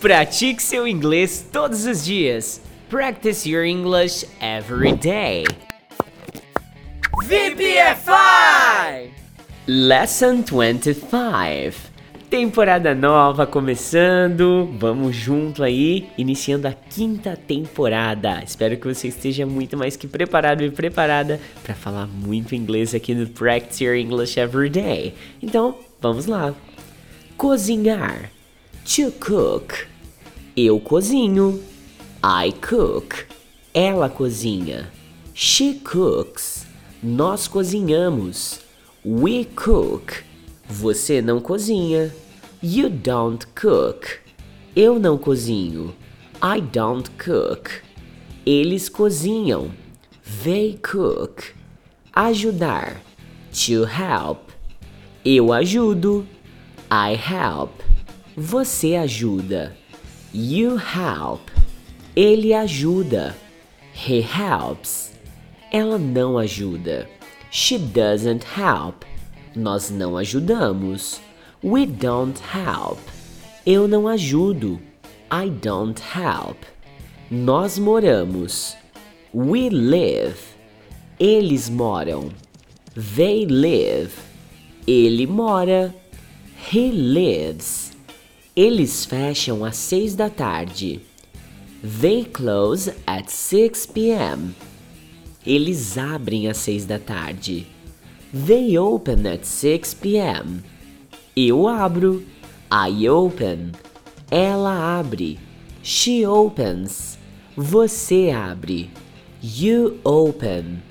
Pratique seu inglês todos os dias. Practice your English every day. VPFI! Lesson 25. Temporada nova começando. Vamos junto aí, iniciando a quinta temporada. Espero que você esteja muito mais que preparado e preparada para falar muito inglês aqui no Practice Your English Every Day. Então, vamos lá. Cozinhar. To cook. Eu cozinho. I cook. Ela cozinha. She cooks. Nós cozinhamos. We cook. Você não cozinha. You don't cook. Eu não cozinho. I don't cook. Eles cozinham. They cook. Ajudar. To help. Eu ajudo. I help. Você ajuda. You help. Ele ajuda. He helps. Ela não ajuda. She doesn't help. Nós não ajudamos. We don't help. Eu não ajudo. I don't help. Nós moramos. We live. Eles moram. They live. Ele mora. He lives. Eles fecham às seis da tarde. They close at 6 p.m. Eles abrem às seis da tarde. They open at 6 p.m. Eu abro. I open. Ela abre. She opens. Você abre. You open.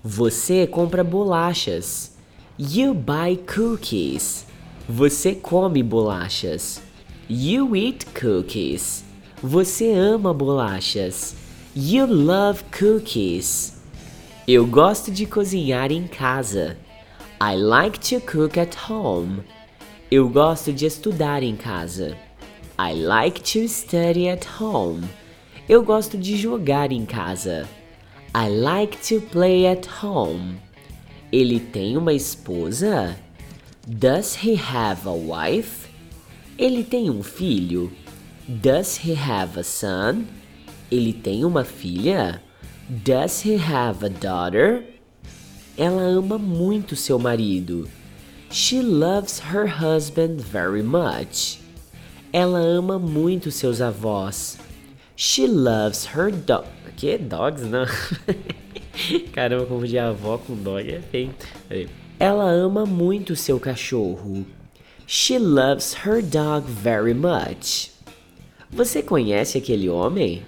Você compra bolachas. You buy cookies. Você come bolachas. You eat cookies. Você ama bolachas. You love cookies. Eu gosto de cozinhar em casa. I like to cook at home. Eu gosto de estudar em casa. I like to study at home. Eu gosto de jogar em casa. I like to play at home. Ele tem uma esposa? Does he have a wife? Ele tem um filho? Does he have a son? Ele tem uma filha? Does he have a daughter? Ela ama muito seu marido. She loves her husband very much. Ela ama muito seus avós. She loves her dog. Que dogs não? Caramba, confundi avó com dog é feio. Ela ama muito seu cachorro. She loves her dog very much. Você conhece aquele homem?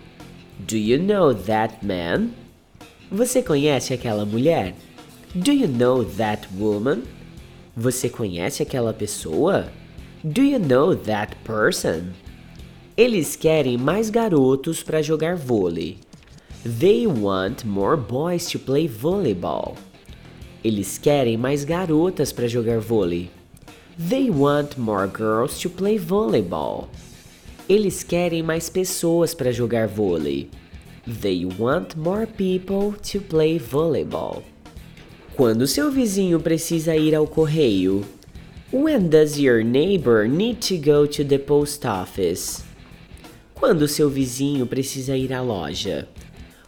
Do you know that man? Você conhece aquela mulher? Do you know that woman? Você conhece aquela pessoa? Do you know that person? Eles querem mais garotos para jogar vôlei. They want more boys to play volleyball. Eles querem mais garotas para jogar vôlei. They want more girls to play volleyball. Eles querem mais pessoas para jogar vôlei. They want more people to play volleyball. Quando seu vizinho precisa ir ao correio? When does your neighbor need to go to the post office? Quando seu vizinho precisa ir à loja?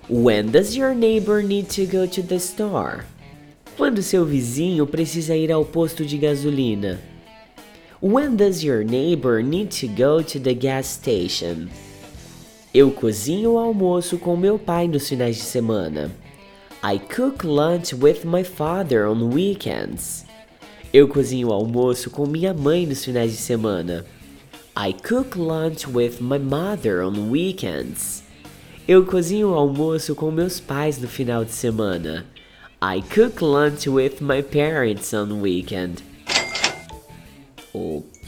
When does your neighbor need to go to the store? Quando seu vizinho precisa ir ao posto de gasolina? When does your neighbor need to go to the gas station? Eu cozinho o almoço com meu pai nos finais de semana. I cook lunch with my father on weekends. Eu cozinho o almoço com minha mãe nos finais de semana. I cook lunch with my mother on weekends. Eu cozinho o almoço com meus pais no final de semana. I cook lunch with my parents on weekend.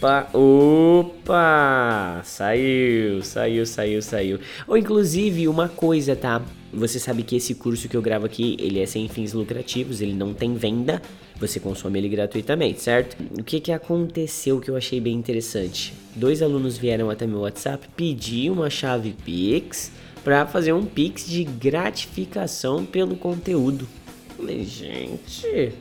Opa, opa! Saiu, saiu, saiu, saiu. Ou inclusive, uma coisa, tá? Você sabe que esse curso que eu gravo aqui, ele é sem fins lucrativos, ele não tem venda, você consome ele gratuitamente, certo? O que que aconteceu que eu achei bem interessante? Dois alunos vieram até meu WhatsApp pedir uma chave Pix para fazer um Pix de gratificação pelo conteúdo. Falei, gente,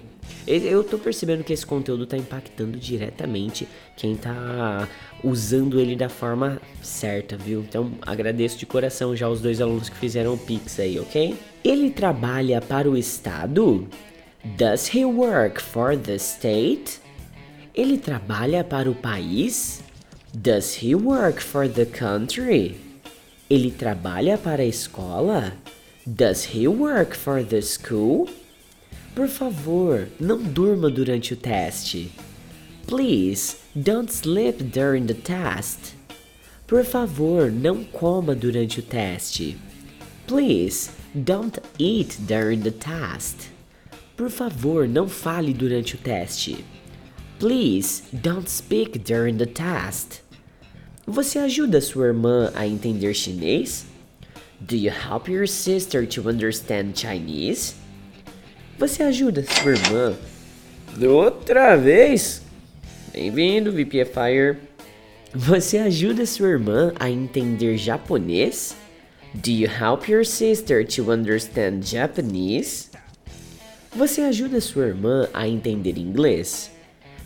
Eu tô percebendo que esse conteúdo tá impactando diretamente quem tá usando ele da forma certa, viu? Então agradeço de coração já os dois alunos que fizeram o Pix aí, ok? Ele trabalha para o Estado? Does he work for the state? Ele trabalha para o país? Does he work for the country? Ele trabalha para a escola? Does he work for the school? Por favor, não durma durante o teste. Please, don't sleep during the test. Por favor, não coma durante o teste. Please, don't eat during the test. Por favor, não fale durante o teste. Please, don't speak during the test. Você ajuda sua irmã a entender chinês? Do you help your sister to understand Chinese? Você ajuda sua irmã? Outra vez? Bem-vindo, VPFire. Você ajuda sua irmã a entender japonês? Do you help your sister to understand Japanese? Você ajuda sua irmã a entender inglês?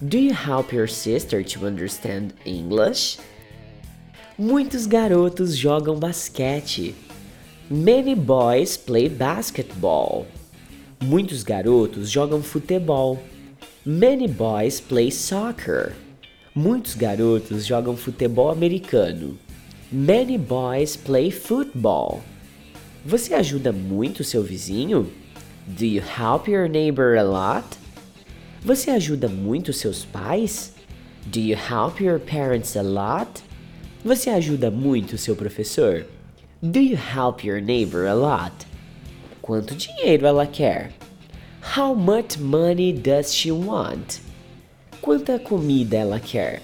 Do you help your sister to understand English? Muitos garotos jogam basquete. Many boys play basketball. Muitos garotos jogam futebol. Many boys play soccer. Muitos garotos jogam futebol americano. Many boys play football. Você ajuda muito seu vizinho? Do you help your neighbor a lot? Você ajuda muito seus pais? Do you help your parents a lot? Você ajuda muito seu professor? Do you help your neighbor a lot? Quanto dinheiro ela quer? How much money does she want? Quanta comida ela quer?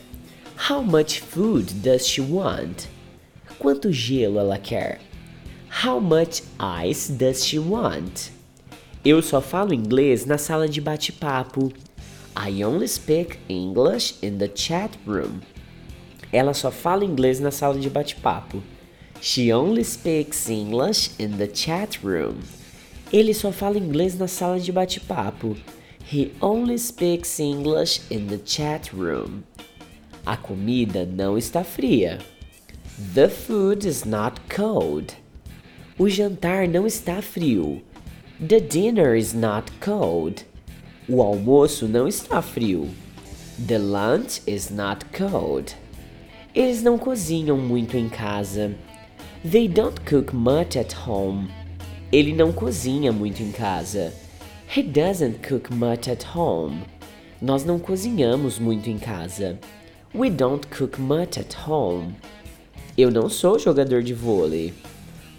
How much food does she want? Quanto gelo ela quer? How much ice does she want? Eu só falo inglês na sala de bate-papo. I only speak English in the chat room. Ela só fala inglês na sala de bate-papo. She only speaks English in the chat room. Ele só fala inglês na sala de bate-papo. He only speaks English in the chat room. A comida não está fria. The food is not cold. O jantar não está frio. The dinner is not cold. O almoço não está frio. The lunch is not cold. Eles não cozinham muito em casa. They don't cook much at home. Ele não cozinha muito em casa. He doesn't cook much at home. Nós não cozinhamos muito em casa. We don't cook much at home. Eu não sou jogador de vôlei.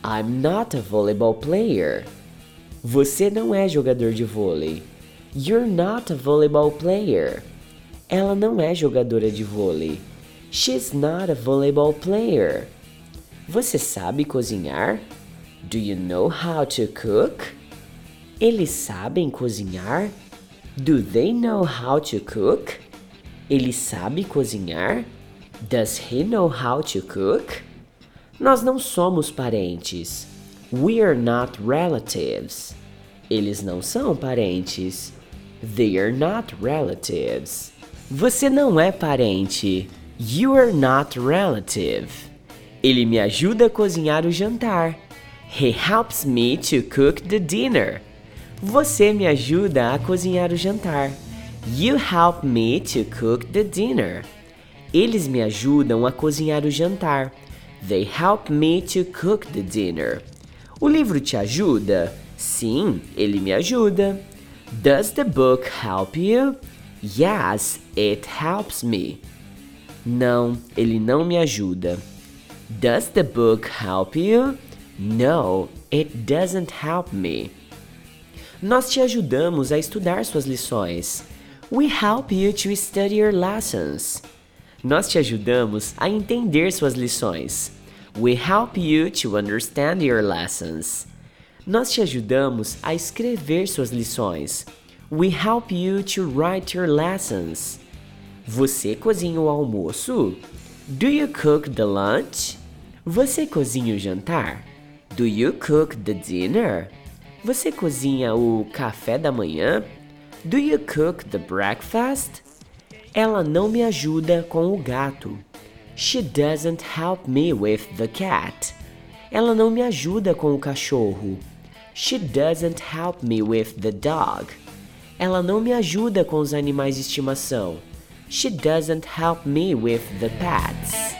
I'm not a volleyball player. Você não é jogador de vôlei. You're not a volleyball player. Ela não é jogadora de vôlei. She's not a volleyball player. Você sabe cozinhar? Do you know how to cook? Eles sabem cozinhar? Do they know how to cook? Ele sabe cozinhar? Does he know how to cook? Nós não somos parentes. We are not relatives. Eles não são parentes. They are not relatives. Você não é parente. You are not relative. Ele me ajuda a cozinhar o jantar. He helps me to cook the dinner. Você me ajuda a cozinhar o jantar. You help me to cook the dinner. Eles me ajudam a cozinhar o jantar. They help me to cook the dinner. O livro te ajuda? Sim, ele me ajuda. Does the book help you? Yes, it helps me. Não, ele não me ajuda. Does the book help you? No, it doesn't help me. Nós te ajudamos a estudar suas lições. We help you to study your lessons. Nós te ajudamos a entender suas lições. We help you to understand your lessons. Nós te ajudamos a escrever suas lições. We help you to write your lessons. Você cozinha o almoço? Do you cook the lunch? Você cozinha o jantar? Do you cook the dinner? Você cozinha o café da manhã? Do you cook the breakfast? Ela não me ajuda com o gato. She doesn't help me with the cat. Ela não me ajuda com o cachorro. She doesn't help me with the dog. Ela não me ajuda com os animais de estimação. She doesn't help me with the pets.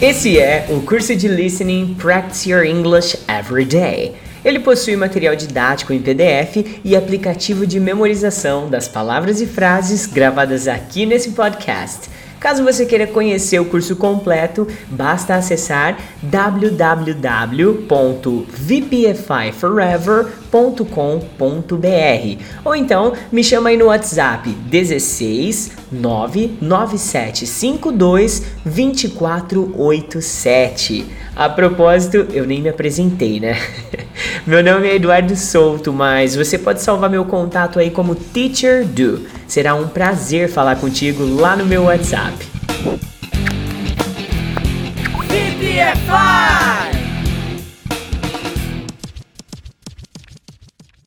Esse é o curso de listening Practice Your English Every Day. Ele possui material didático em PDF e aplicativo de memorização das palavras e frases gravadas aqui nesse podcast. Caso você queira conhecer o curso completo, basta acessar www.vpfiforever.com.br ou então me chama aí no WhatsApp 16 99752 2487. A propósito, eu nem me apresentei, né? Meu nome é Eduardo Souto, mas você pode salvar meu contato aí como Teacher Do. Será um prazer falar contigo lá no meu WhatsApp. VPFI!